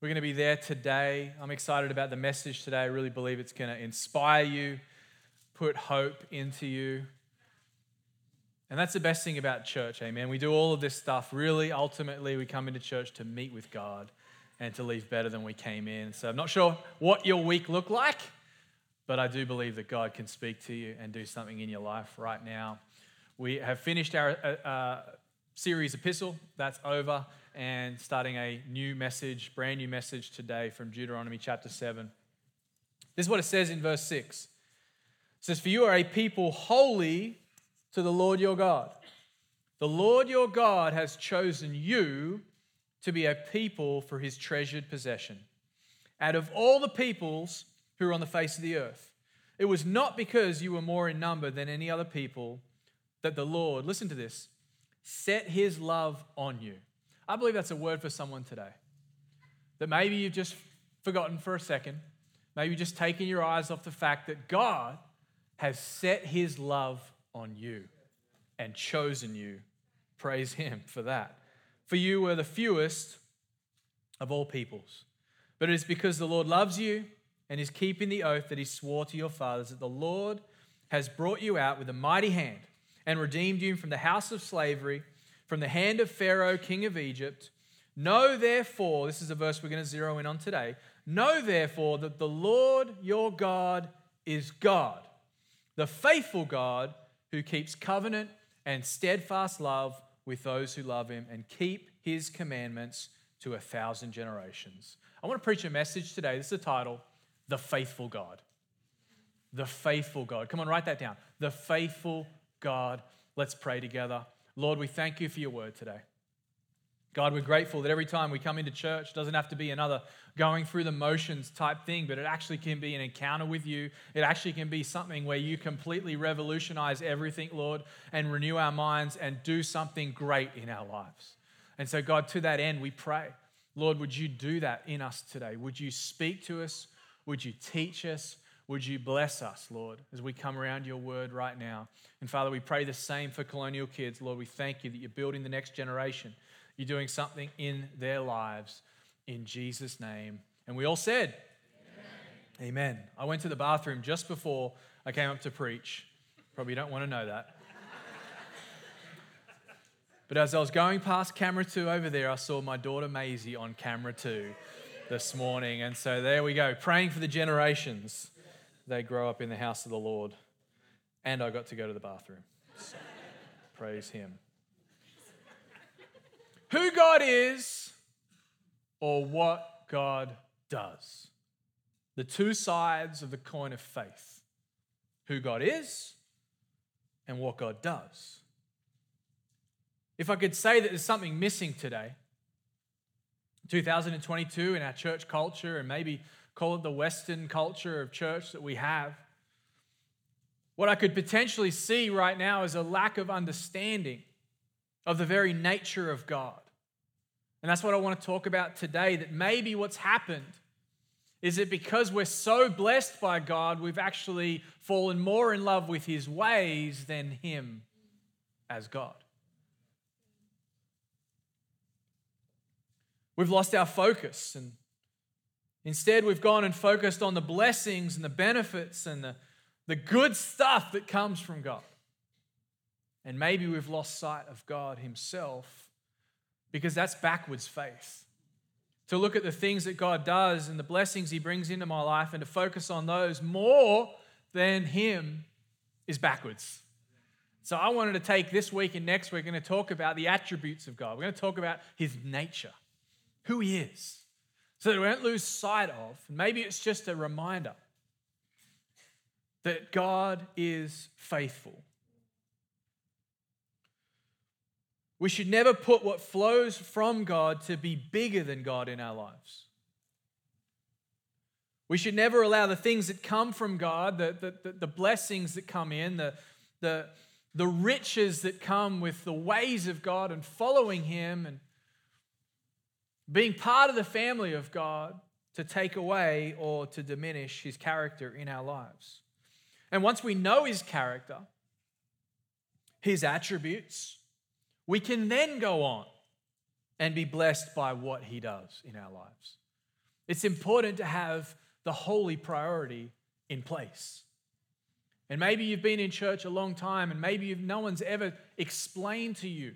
We're going to be there today. I'm excited about the message today. I really believe it's going to inspire you, put hope into you. And that's the best thing about church, amen. We do all of this stuff. Really, ultimately, we come into church to meet with God and to leave better than we came in. So I'm not sure what your week looked like, but I do believe that God can speak to you and do something in your life right now. We have finished our uh, uh, series epistle, that's over and starting a new message, brand new message today from Deuteronomy chapter 7. This is what it says in verse 6. It says, For you are a people holy to the Lord your God. The Lord your God has chosen you to be a people for his treasured possession. Out of all the peoples who are on the face of the earth, it was not because you were more in number than any other people that the Lord, listen to this, set his love on you. I believe that's a word for someone today. That maybe you've just forgotten for a second, maybe just taken your eyes off the fact that God has set his love on you and chosen you. Praise him for that. For you were the fewest of all peoples. But it is because the Lord loves you and is keeping the oath that he swore to your fathers that the Lord has brought you out with a mighty hand and redeemed you from the house of slavery from the hand of Pharaoh, king of Egypt. Know therefore, this is a verse we're going to zero in on today. Know therefore that the Lord your God is God, the faithful God who keeps covenant and steadfast love with those who love him and keep his commandments to a thousand generations. I want to preach a message today. This is the title The Faithful God. The Faithful God. Come on, write that down. The Faithful God. Let's pray together. Lord, we thank you for your word today. God, we're grateful that every time we come into church, doesn't have to be another going through the motions type thing, but it actually can be an encounter with you. It actually can be something where you completely revolutionize everything, Lord, and renew our minds and do something great in our lives. And so, God, to that end, we pray, Lord, would you do that in us today? Would you speak to us? Would you teach us? Would you bless us, Lord, as we come around your word right now? And Father, we pray the same for colonial kids. Lord, we thank you that you're building the next generation. You're doing something in their lives in Jesus' name. And we all said, Amen. Amen. I went to the bathroom just before I came up to preach. Probably don't want to know that. but as I was going past camera two over there, I saw my daughter Maisie on camera two this morning. And so there we go, praying for the generations they grow up in the house of the Lord. And I got to go to the bathroom. Praise Him. Who God is or what God does. The two sides of the coin of faith who God is and what God does. If I could say that there's something missing today, 2022 in our church culture and maybe call it the Western culture of church that we have. What I could potentially see right now is a lack of understanding of the very nature of God. And that's what I want to talk about today that maybe what's happened is that because we're so blessed by God, we've actually fallen more in love with His ways than Him as God. We've lost our focus and Instead, we've gone and focused on the blessings and the benefits and the, the good stuff that comes from God. And maybe we've lost sight of God Himself because that's backwards faith. To look at the things that God does and the blessings He brings into my life and to focus on those more than Him is backwards. So I wanted to take this week and next week and to talk about the attributes of God. We're going to talk about His nature, who He is so that we don't lose sight of, maybe it's just a reminder that God is faithful. We should never put what flows from God to be bigger than God in our lives. We should never allow the things that come from God, the, the, the, blessings that come in, the, the, the riches that come with the ways of God and following Him and being part of the family of God to take away or to diminish His character in our lives. And once we know His character, His attributes, we can then go on and be blessed by what He does in our lives. It's important to have the holy priority in place. And maybe you've been in church a long time, and maybe no one's ever explained to you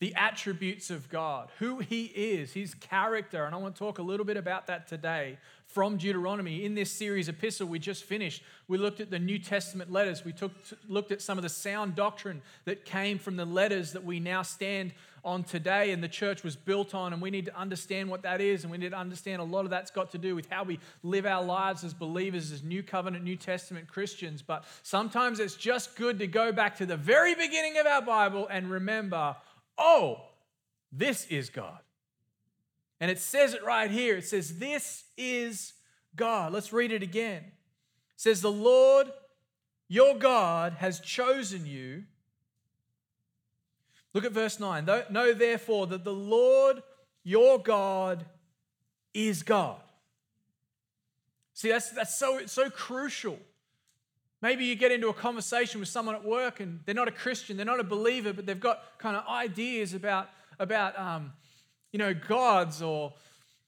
the attributes of God, who He is, His character. And I want to talk a little bit about that today from Deuteronomy. In this series epistle we just finished, we looked at the New Testament letters. We took, looked at some of the sound doctrine that came from the letters that we now stand on today and the church was built on. And we need to understand what that is. And we need to understand a lot of that's got to do with how we live our lives as believers, as New Covenant, New Testament Christians. But sometimes it's just good to go back to the very beginning of our Bible and remember oh, this is God. And it says it right here. It says, This is God. Let's read it again. It says, The Lord your God has chosen you Look at verse 9. Know therefore that the Lord your God is God. See, that's, that's so, so crucial. Maybe you get into a conversation with someone at work and they're not a Christian, they're not a believer, but they've got kind of ideas about, about um, you know, gods or,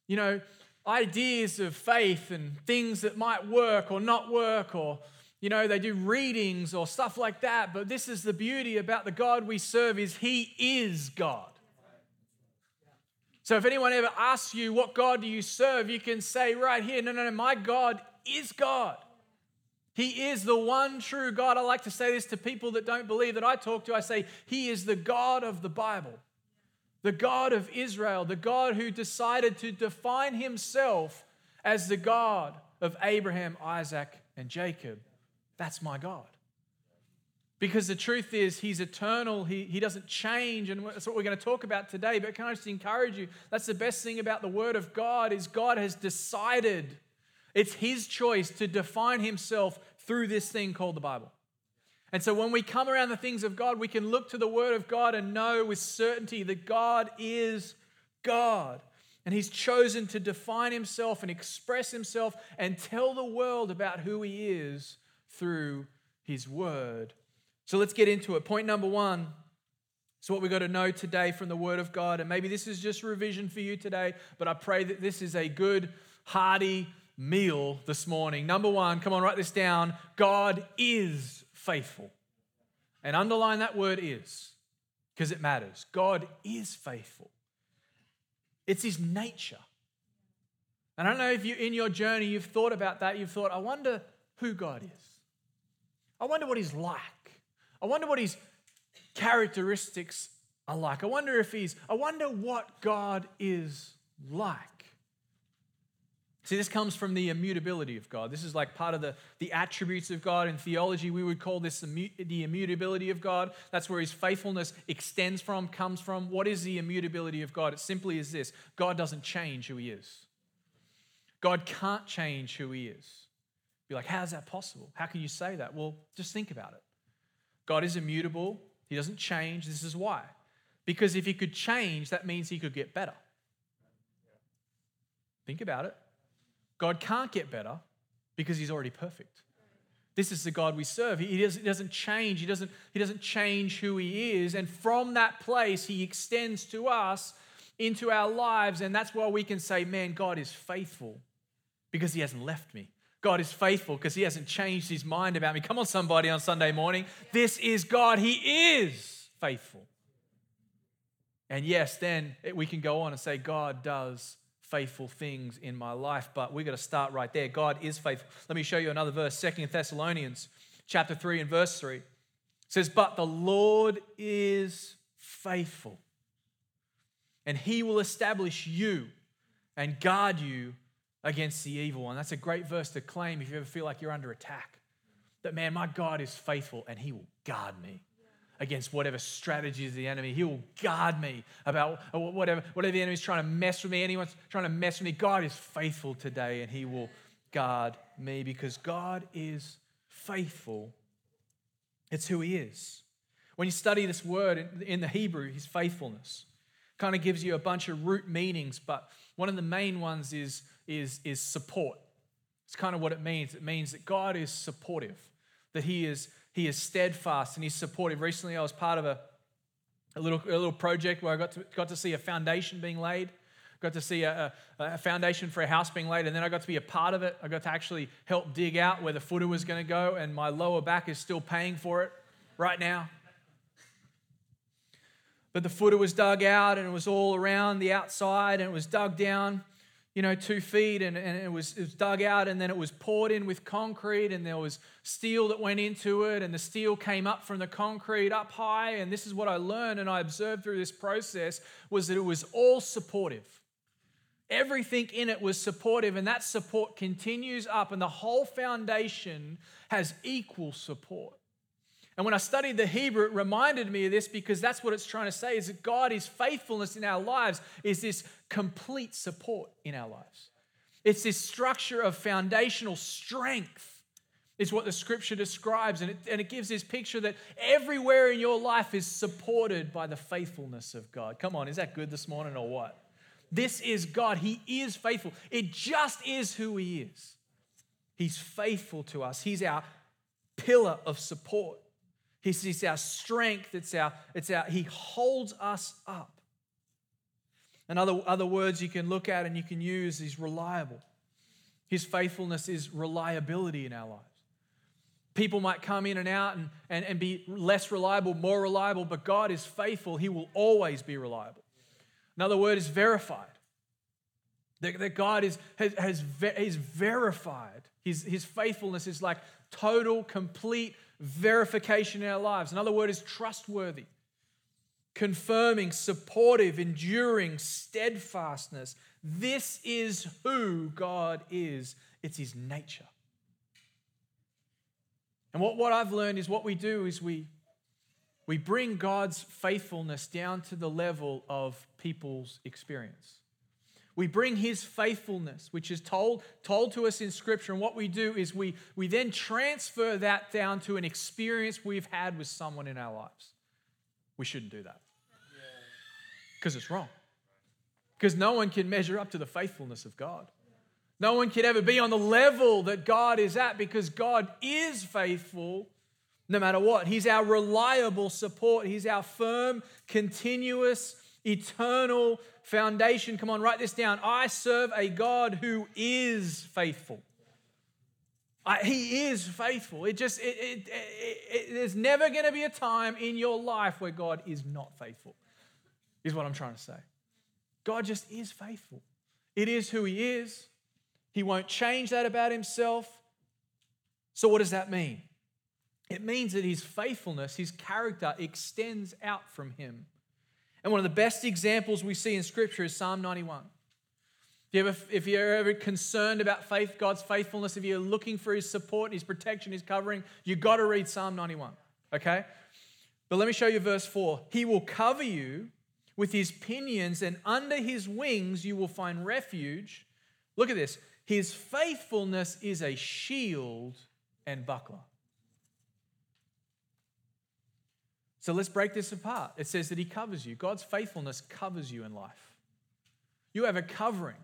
you know, ideas of faith and things that might work or not work or you know, they do readings or stuff like that. But this is the beauty about the God we serve is he is God. So if anyone ever asks you, what God do you serve? You can say right here, no, no, no, my God is God. He is the one true God. I like to say this to people that don't believe that I talk to. I say, He is the God of the Bible, the God of Israel, the God who decided to define Himself as the God of Abraham, Isaac, and Jacob. That's my God. Because the truth is, He's eternal, He, he doesn't change, and that's what we're going to talk about today. But can I just encourage you? That's the best thing about the Word of God is God has decided. It's His choice to define Himself through this thing called the Bible. And so when we come around the things of God, we can look to the Word of God and know with certainty that God is God. And He's chosen to define Himself and express Himself and tell the world about who He is through his word. So let's get into it. Point number one. So, what we've got to know today from the Word of God, and maybe this is just revision for you today, but I pray that this is a good, hearty meal this morning. Number one, come on, write this down God is faithful. And underline that word is, because it matters. God is faithful, it's His nature. And I don't know if you, in your journey, you've thought about that. You've thought, I wonder who God is. I wonder what he's like. I wonder what his characteristics are like. I wonder if he's, I wonder what God is like. See, this comes from the immutability of God. This is like part of the, the attributes of God. In theology, we would call this the immutability of God. That's where his faithfulness extends from, comes from. What is the immutability of God? It simply is this God doesn't change who he is. God can't change who he is. Be like, how is that possible? How can you say that? Well, just think about it. God is immutable, He doesn't change. This is why. Because if He could change, that means He could get better. Think about it. God can't get better because He's already perfect. This is the God we serve. He doesn't, change. He doesn't, he doesn't change who He is. And from that place, He extends to us into our lives. And that's why we can say, man, God is faithful because He hasn't left me. God is faithful because he hasn't changed his mind about me. Come on, somebody, on Sunday morning. This is God. He is faithful. And yes, then we can go on and say, God does faithful things in my life, but we've got to start right there. God is faithful. Let me show you another verse, Second Thessalonians chapter 3 and verse 3. It says, But the Lord is faithful, and he will establish you and guard you against the evil one. That's a great verse to claim if you ever feel like you're under attack. That man, my God is faithful and he will guard me against whatever strategies the enemy. He will guard me about whatever, whatever the enemy's trying to mess with me, anyone's trying to mess with me. God is faithful today and he will guard me because God is faithful. It's who He is. When you study this word in the Hebrew, His faithfulness kind of gives you a bunch of root meanings, but one of the main ones is, is, is support. It's kind of what it means. It means that God is supportive, that He is, he is steadfast and He's supportive. Recently, I was part of a, a, little, a little project where I got to, got to see a foundation being laid. Got to see a, a, foundation for a house being laid, and then I got to be a part of it. I got to actually help dig out where the footer was going to go, and my lower back is still paying for it right now. But the footer was dug out, and it was all around the outside, and it was dug down you know, two feet, and, and it, was, it was dug out, and then it was poured in with concrete, and there was steel that went into it, and the steel came up from the concrete up high. And this is what I learned and I observed through this process was that it was all supportive. Everything in it was supportive, and that support continues up, and the whole foundation has equal support. And when I studied the Hebrew, it reminded me of this because that's what it's trying to say is that God, His faithfulness in our lives is this complete support in our lives. It's this structure of foundational strength, is what the scripture describes. And it, and it gives this picture that everywhere in your life is supported by the faithfulness of God. Come on, is that good this morning or what? This is God. He is faithful. It just is who He is. He's faithful to us, He's our pillar of support. He's, he's our strength. It's our, it's our, he holds us up. And other, other words you can look at and you can use is reliable. His faithfulness is reliability in our lives. People might come in and out and, and, and be less reliable, more reliable, but God is faithful. He will always be reliable. Another word is verified. That, that God is, has, has, is verified. His, his faithfulness is like total, complete verification in our lives. Another word is trustworthy, confirming, supportive, enduring, steadfastness. This is who God is, it's His nature. And what, what I've learned is what we do is we, we bring God's faithfulness down to the level of people's experience. We bring his faithfulness, which is told, told to us in Scripture, and what we do is we, we then transfer that down to an experience we've had with someone in our lives. We shouldn't do that because it's wrong. Because no one can measure up to the faithfulness of God. No one can ever be on the level that God is at because God is faithful no matter what. He's our reliable support, He's our firm, continuous, eternal foundation. Come on, write this down. I serve a God who is faithful. I, he is faithful. It just, it, it, it, there's never going to be a time in your life where God is not faithful, is what I'm trying to say. God just is faithful. It is who He is. He won't change that about Himself. So, what does that mean? It means that His faithfulness, His character extends out from Him. And one of the best examples we see in Scripture is Psalm 91. If, you ever, if you're ever concerned about faith, God's faithfulness, if you're looking for His support, His protection, His covering, you've got to read Psalm 91, okay? But let me show you verse 4. He will cover you with His pinions, and under His wings you will find refuge. Look at this. His faithfulness is a shield and buckler. So let's break this apart. It says that He covers you. God's faithfulness covers you in life. You have a covering.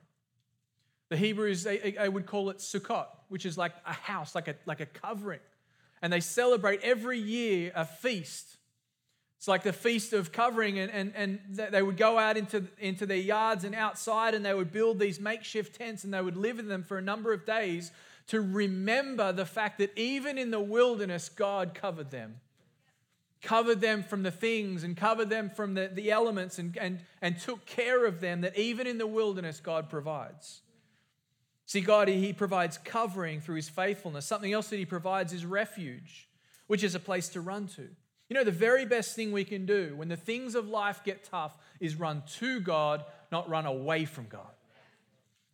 The Hebrews, they, they would call it Sukkot, which is like a house, like a, like a covering. And they celebrate every year a feast. It's like the feast of covering, and, and, and they would go out into, into their yards and outside, and they would build these makeshift tents, and they would live in them for a number of days to remember the fact that even in the wilderness, God covered them covered them from the things and covered them from the, the elements and, and, and took care of them that even in the wilderness, God provides. See, God, He provides covering through His faithfulness. Something else that He provides is refuge, which is a place to run to. You know, the very best thing we can do when the things of life get tough is run to God, not run away from God.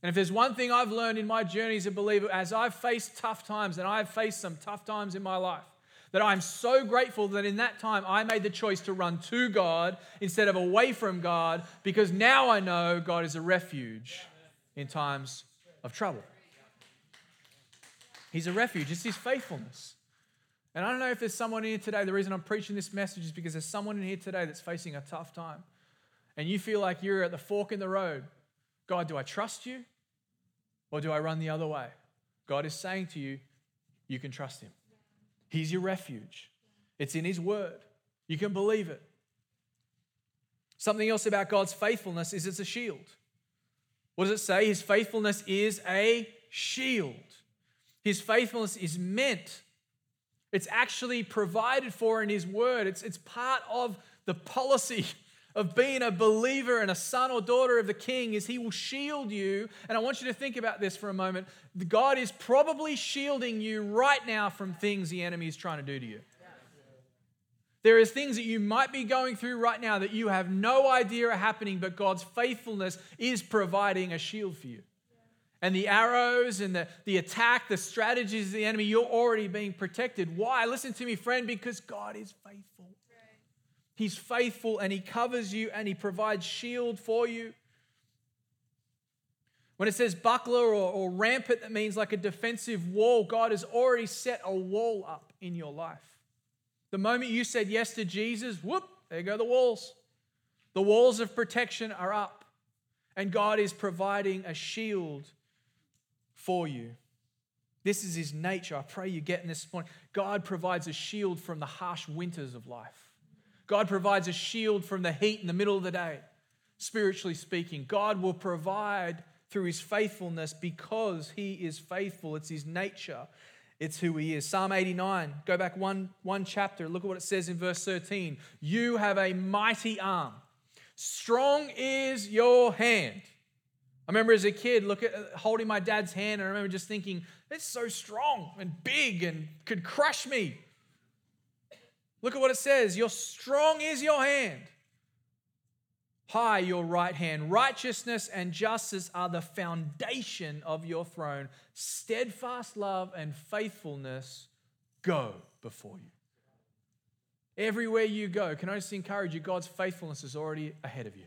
And if there's one thing I've learned in my journey as a believer, as I've faced tough times, and I've faced some tough times in my life, that I'm so grateful that in that time I made the choice to run to God instead of away from God because now I know God is a refuge in times of trouble. He's a refuge, it's His faithfulness. And I don't know if there's someone here today, the reason I'm preaching this message is because there's someone in here today that's facing a tough time. And you feel like you're at the fork in the road. God, do I trust you or do I run the other way? God is saying to you, you can trust Him. He's your refuge, it's in His word. You can believe it. Something else about God's faithfulness is it's a shield. What does it say? His faithfulness is a shield. His faithfulness is meant, it's actually provided for in His word. It's, it's part of the policy of being a believer and a son or daughter of the king is he will shield you and i want you to think about this for a moment god is probably shielding you right now from things the enemy is trying to do to you There is things that you might be going through right now that you have no idea are happening, but God's faithfulness is providing a shield for you. And the arrows and the, the attack, the strategies of the enemy, you're already being protected. Why? Listen to me, friend, because God is faithful. He's faithful and He covers you and He provides shield for you. When it says buckler or, or rampart, that means like a defensive wall. God has already set a wall up in your life. The moment you said yes to Jesus, whoop, there go the walls. The walls of protection are up, and God is providing a shield for you. This is His nature. I pray you get in this point. God provides a shield from the harsh winters of life. God provides a shield from the heat in the middle of the day, spiritually speaking. God will provide through His faithfulness because He is faithful. It's His nature. It's who he is. Psalm 89, go back one, one chapter, look at what it says in verse 13. You have a mighty arm, strong is your hand. I remember as a kid, look at uh, holding my dad's hand, and I remember just thinking, it's so strong and big and could crush me. Look at what it says. Your strong is your hand high your right hand. Righteousness and justice are the foundation of your throne. Steadfast love and faithfulness go before you. Everywhere you go, can I just encourage you? God's faithfulness is already ahead of you.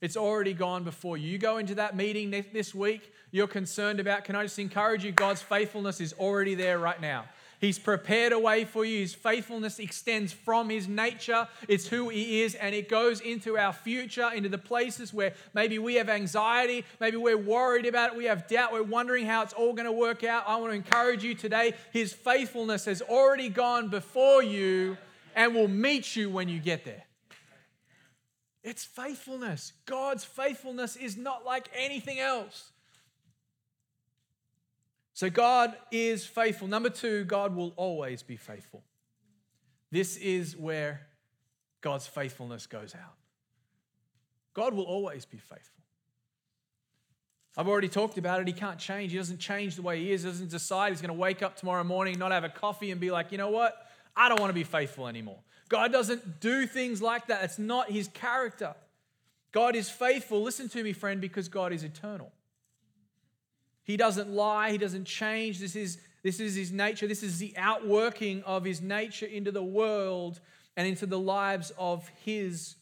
It's already gone before you. You go into that meeting this week you're concerned about. Can I just encourage you? God's faithfulness is already there right now. He's prepared a way for you. His faithfulness extends from His nature. It's who He is, and it goes into our future, into the places where maybe we have anxiety, maybe we're worried about it, we have doubt, we're wondering how it's all going to work out. I want to encourage you today. His faithfulness has already gone before you and will meet you when you get there. It's faithfulness. God's faithfulness is not like anything else. So God is faithful. Number two, God will always be faithful. This is where God's faithfulness goes out. God will always be faithful. I've already talked about it. He can't change. He doesn't change the way he is. He doesn't decide he's going to wake up tomorrow morning, not have a coffee, and be like, you know what? I don't want to be faithful anymore. God doesn't do things like that. It's not his character. God is faithful. Listen to me, friend, because God is eternal. He doesn't lie, he doesn't change. This is, this is his nature. This is the outworking of his nature into the world and into the lives of his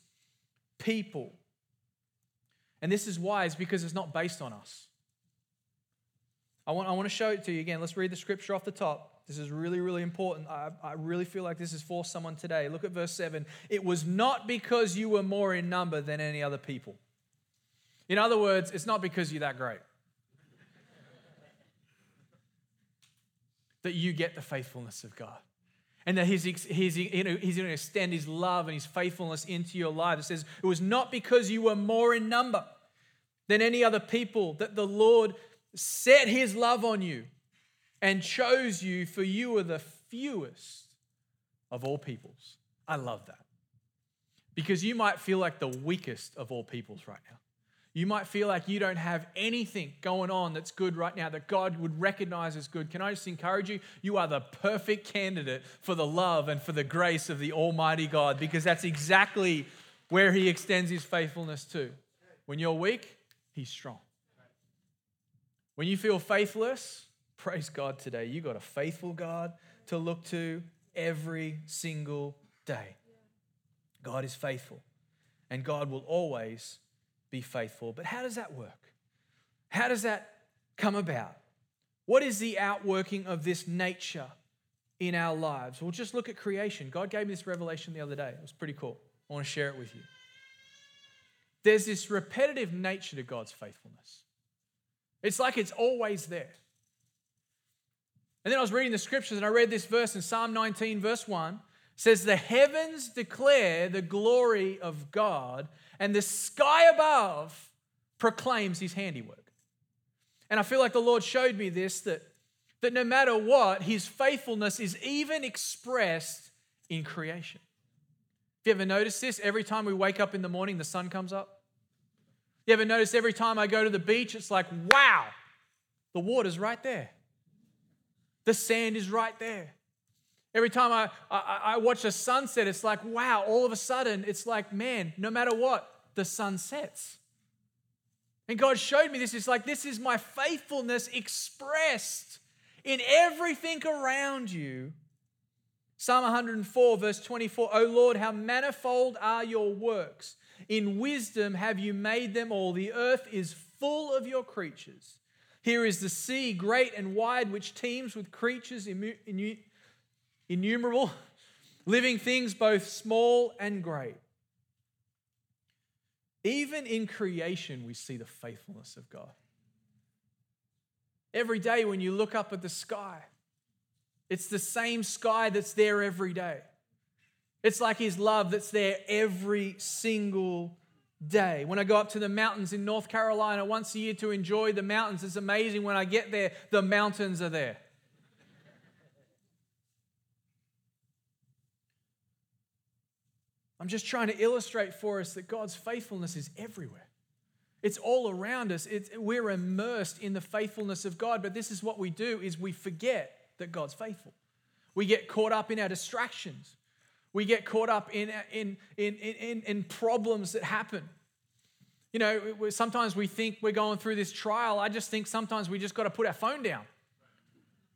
people. And this is why, it's because it's not based on us. I want, I want to show it to you again. Let's read the scripture off the top. This is really, really important. I, I really feel like this is for someone today. Look at verse 7. It was not because you were more in number than any other people. In other words, it's not because you're that great. That you get the faithfulness of God. And that he's, he's, you know, he's going to extend his love and his faithfulness into your life. It says, It was not because you were more in number than any other people that the Lord set his love on you and chose you, for you were the fewest of all peoples. I love that. Because you might feel like the weakest of all peoples right now. You might feel like you don't have anything going on that's good right now that God would recognize as good. Can I just encourage you? You are the perfect candidate for the love and for the grace of the Almighty God because that's exactly where He extends His faithfulness to. When you're weak, He's strong. When you feel faithless, praise God today. You got a faithful God to look to every single day. God is faithful, and God will always be faithful. But how does that work? How does that come about? What is the outworking of this nature in our lives? Well, just look at creation. God gave me this revelation the other day. It was pretty cool. I want to share it with you. There's this repetitive nature to God's faithfulness. It's like it's always there. And then I was reading the scriptures and I read this verse in Psalm 19, verse 1 says, The heavens declare the glory of God, and the sky above proclaims his handiwork. And I feel like the Lord showed me this that, that no matter what, his faithfulness is even expressed in creation. Have you ever noticed this? Every time we wake up in the morning, the sun comes up. You ever notice every time I go to the beach, it's like, wow, the water's right there. The sand is right there. Every time I, I, I watch a sunset, it's like, wow, all of a sudden, it's like, man, no matter what, the sun sets. And God showed me this. It's like, this is my faithfulness expressed in everything around you. Psalm 104, verse 24 O Lord, how manifold are your works. In wisdom have you made them all. The earth is full of your creatures. Here is the sea, great and wide, which teems with creatures innumerable, living things both small and great. Even in creation, we see the faithfulness of God. Every day when you look up at the sky, it's the same sky that's there every day. It's like His love that's there every single day. When I go up to the mountains in North Carolina once a year to enjoy the mountains, it's amazing when I get there, the mountains are there. I'm just trying to illustrate for us that God's faithfulness is everywhere. It's all around us. It's, we're immersed in the faithfulness of God, but this is what we do is we forget that God's faithful. We get caught up in our distractions. We get caught up in, in, in, in, in problems that happen. You know, sometimes we think we're going through this trial. I just think sometimes we just got to put our phone down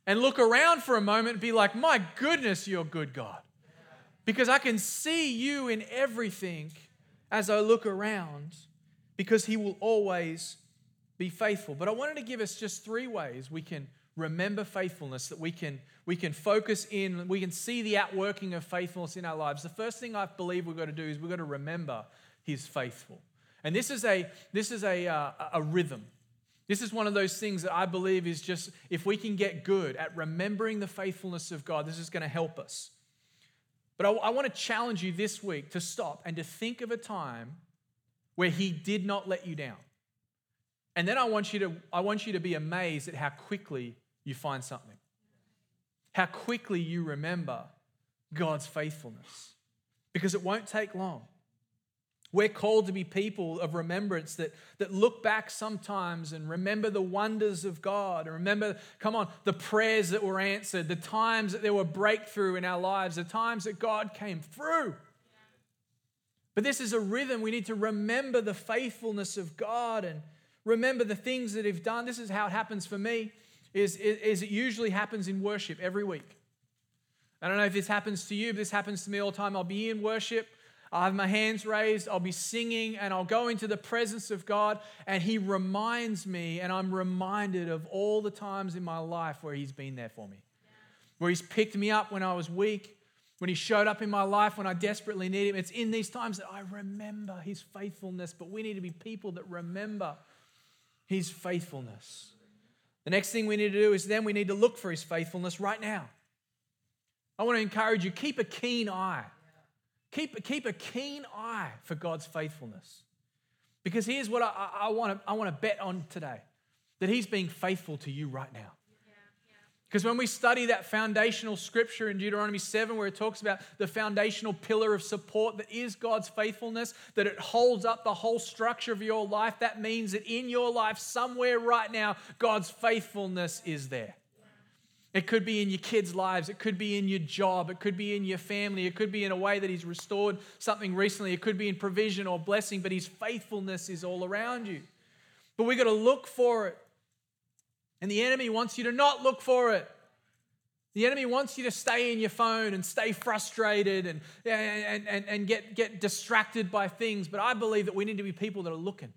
and look around for a moment and be like, my goodness, you're good, God. Because I can see you in everything as I look around, because He will always be faithful. But I wanted to give us just three ways we can remember faithfulness, that we can, we can focus in, we can see the outworking of faithfulness in our lives. The first thing I believe we've got to do is we've got to remember He's faithful. And this is a, this is a, uh, a rhythm. This is one of those things that I believe is just, if we can get good at remembering the faithfulness of God, this is going to help us. But I, I want to challenge you this week to stop and to think of a time where He did not let you down. And then I want you to, I want you to be amazed at how quickly you find something, how quickly you remember God's faithfulness, because it won't take long. We're called to be people of remembrance that, that look back sometimes and remember the wonders of God and remember, come on, the prayers that were answered, the times that there were breakthrough in our lives, the times that God came through. But this is a rhythm. We need to remember the faithfulness of God and remember the things that He's done. This is how it happens for me, is, is it usually happens in worship every week. I don't know if this happens to you, but this happens to me all the time. I'll be in worship I'll have my hands raised, I'll be singing, and I'll go into the presence of God, and He reminds me, and I'm reminded of all the times in my life where He's been there for me. Where He's picked me up when I was weak, when He showed up in my life when I desperately need Him. It's in these times that I remember His faithfulness, but we need to be people that remember His faithfulness. The next thing we need to do is then we need to look for His faithfulness right now. I want to encourage you keep a keen eye Keep, keep a keen eye for God's faithfulness. Because here's what I, I, want to, I want to bet on today that He's being faithful to you right now. Because when we study that foundational scripture in Deuteronomy 7, where it talks about the foundational pillar of support that is God's faithfulness, that it holds up the whole structure of your life, that means that in your life, somewhere right now, God's faithfulness is there. It could be in your kids' lives. It could be in your job. It could be in your family. It could be in a way that He's restored something recently. It could be in provision or blessing, but His faithfulness is all around you. But we've got to look for it. And the enemy wants you to not look for it. The enemy wants you to stay in your phone and stay frustrated and, and, and, and get, get distracted by things. But I believe that we need to be people that are looking.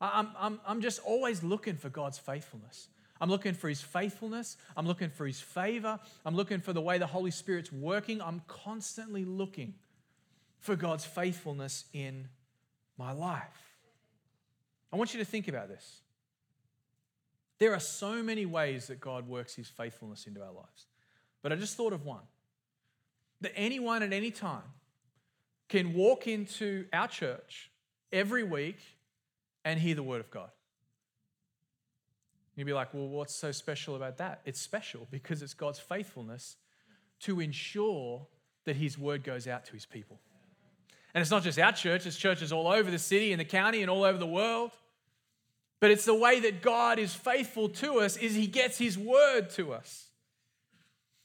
I'm, I'm, I'm just always looking for God's faithfulness. I'm looking for his faithfulness. I'm looking for his favor. I'm looking for the way the Holy Spirit's working. I'm constantly looking for God's faithfulness in my life. I want you to think about this. There are so many ways that God works his faithfulness into our lives. But I just thought of one that anyone at any time can walk into our church every week and hear the word of God. You'd be like, well, what's so special about that? It's special because it's God's faithfulness to ensure that his word goes out to his people. And it's not just our church, it's churches all over the city and the county and all over the world. But it's the way that God is faithful to us is he gets his word to us.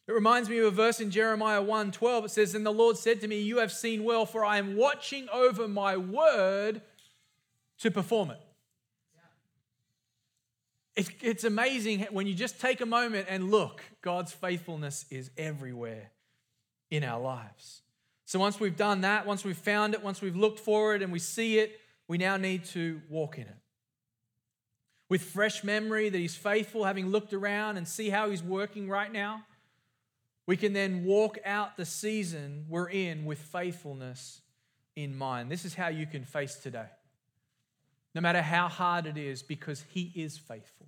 It reminds me of a verse in Jeremiah 1:12. It says, "And the Lord said to me, You have seen well, for I am watching over my word to perform it. It's, amazing when you just take a moment and look, God's faithfulness is everywhere in our lives. So once we've done that, once we've found it, once we've looked for it and we see it, we now need to walk in it. With fresh memory that He's faithful, having looked around and see how He's working right now, we can then walk out the season we're in with faithfulness in mind. This is how you can face today no matter how hard it is, because He is faithful.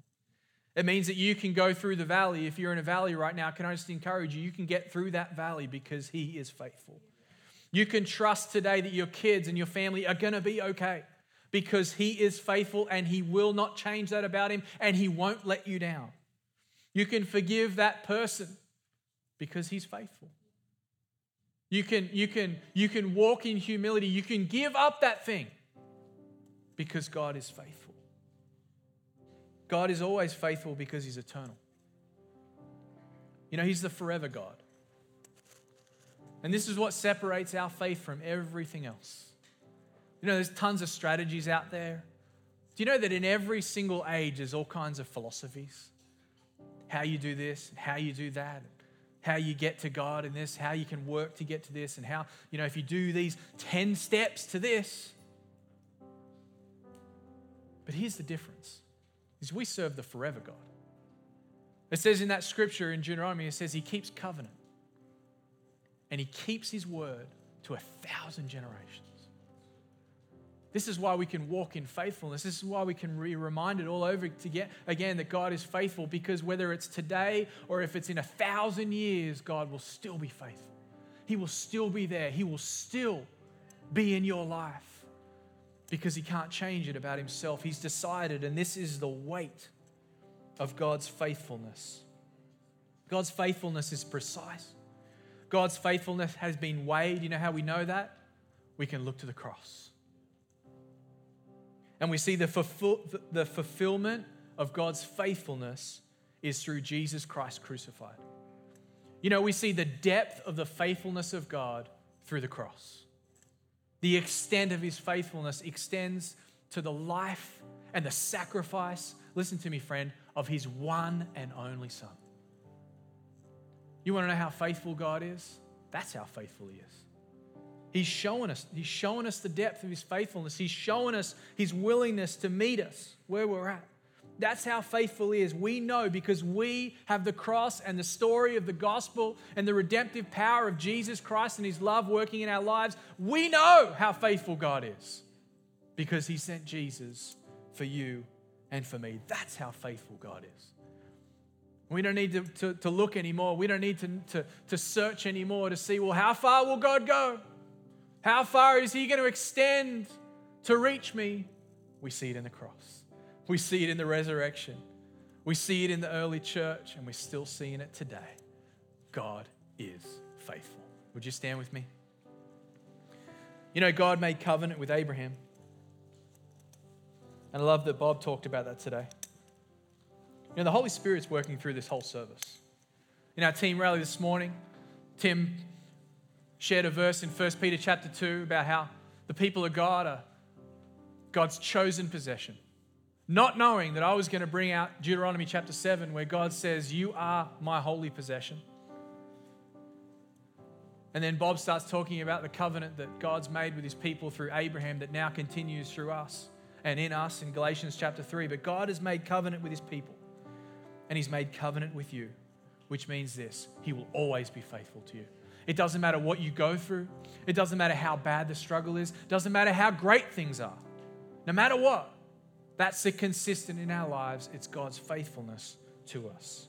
It means that you can go through the valley. If you're in a valley right now, can I just encourage you? You can get through that valley because He is faithful. You can trust today that your kids and your family are going to be okay because He is faithful and He will not change that about Him and He won't let you down. You can forgive that person because He's faithful. You can, you, can, you can walk in humility. You can give up that thing because God is faithful. God is always faithful because He's eternal. You know, He's the forever God. And this is what separates our faith from everything else. You know, there's tons of strategies out there. Do you know that in every single age, there's all kinds of philosophies? How you do this, how you do that, how you get to God in this, how you can work to get to this, and how, you know, if you do these 10 steps to this, but here's the difference is we serve the forever God. It says in that scripture in Deuteronomy, it says he keeps covenant. And he keeps his word to a thousand generations. This is why we can walk in faithfulness. This is why we can be reminded all over again that God is faithful because whether it's today or if it's in a thousand years, God will still be faithful. He will still be there. He will still be in your life because he can't change it about himself. He's decided, and this is the weight of God's faithfulness. God's faithfulness is precise. God's faithfulness has been weighed. You know how we know that? We can look to the cross. And we see the, fulfill, the fulfillment of God's faithfulness is through Jesus Christ crucified. You know, we see the depth of the faithfulness of God through the cross. The extent of his faithfulness extends to the life and the sacrifice, listen to me, friend, of his one and only Son. You want to know how faithful God is? That's how faithful he is. He's showing us, he's showing us the depth of his faithfulness. He's showing us his willingness to meet us where we're at. That's how faithful He is. We know because we have the cross and the story of the gospel and the redemptive power of Jesus Christ and His love working in our lives. We know how faithful God is because He sent Jesus for you and for me. That's how faithful God is. We don't need to, to, to look anymore. We don't need to, to, to search anymore to see, well, how far will God go? How far is He going to extend to reach me? We see it in the cross. We see it in the resurrection. We see it in the early church, and we're still seeing it today. God is faithful. Would you stand with me? You know, God made covenant with Abraham. And I love that Bob talked about that today. You know, the Holy Spirit's working through this whole service. In our team rally this morning, Tim shared a verse in 1 Peter chapter 2 about how the people of God are God's chosen possession not knowing that I was going to bring out Deuteronomy chapter 7, where God says, You are my holy possession. And then Bob starts talking about the covenant that God's made with his people through Abraham that now continues through us and in us in Galatians chapter 3. But God has made covenant with his people. and He's made covenant with you, which means this He will always be faithful to you. It doesn't matter what you go through, it doesn't matter how bad the struggle is, it doesn't matter how great things are. No matter what, that's the consistent in our lives. It's God's faithfulness to us.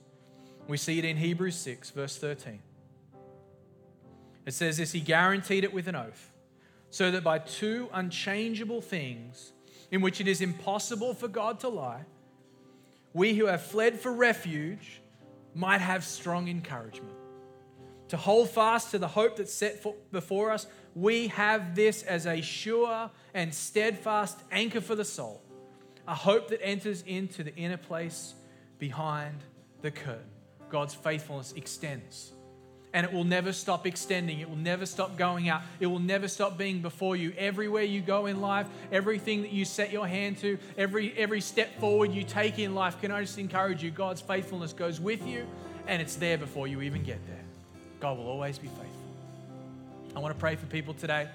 We see it in Hebrews 6, verse 13. It says this He guaranteed it with an oath, so that by two unchangeable things, in which it is impossible for God to lie, we who have fled for refuge might have strong encouragement. To hold fast to the hope that's set before us, we have this as a sure and steadfast anchor for the soul, a hope that enters into the inner place behind the curtain. God's faithfulness extends and it will never stop extending. It will never stop going out. It will never stop being before you. Everywhere you go in life, everything that you set your hand to, every, every step forward you take in life, can I just encourage you? God's faithfulness goes with you, and it's there before you even get there. God will always be faithful. I want to pray for people today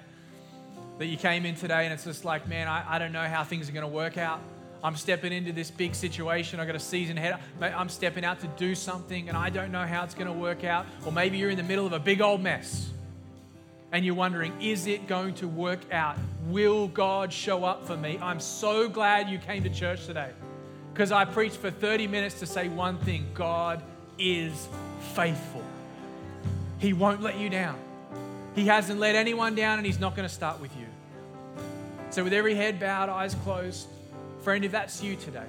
that you came in today and it's just like, man, I, I don't know how things are going to work out. I'm stepping into this big situation. I've got a season ahead. I'm stepping out to do something and I don't know how it's going to work out. Or maybe you're in the middle of a big old mess and you're wondering, is it going to work out? Will God show up for me? I'm so glad you came to church today because I preached for 30 minutes to say one thing God is faithful. He won't let you down. He hasn't let anyone down and He's not going to start with you. So, with every head bowed, eyes closed, Friend, if that's you today,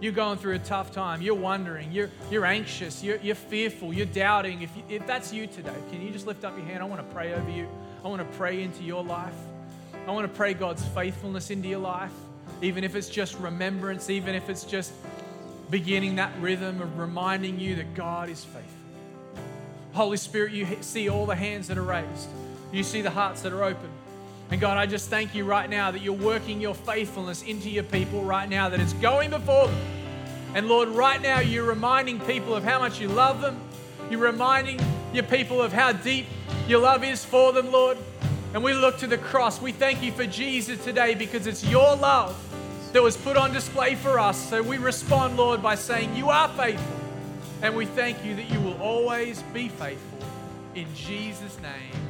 you're going through a tough time, you're wondering, you're, you're anxious, you're, you're fearful, you're doubting. If, you, if that's you today, can you just lift up your hand? I want to pray over you. I want to pray into your life. I want to pray God's faithfulness into your life, even if it's just remembrance, even if it's just beginning that rhythm of reminding you that God is faithful. Holy Spirit, you see all the hands that are raised, you see the hearts that are open. And God, I just thank you right now that you're working your faithfulness into your people right now, that it's going before them. And Lord, right now you're reminding people of how much you love them. You're reminding your people of how deep your love is for them, Lord. And we look to the cross. We thank you for Jesus today because it's your love that was put on display for us. So we respond, Lord, by saying, You are faithful. And we thank you that you will always be faithful. In Jesus' name,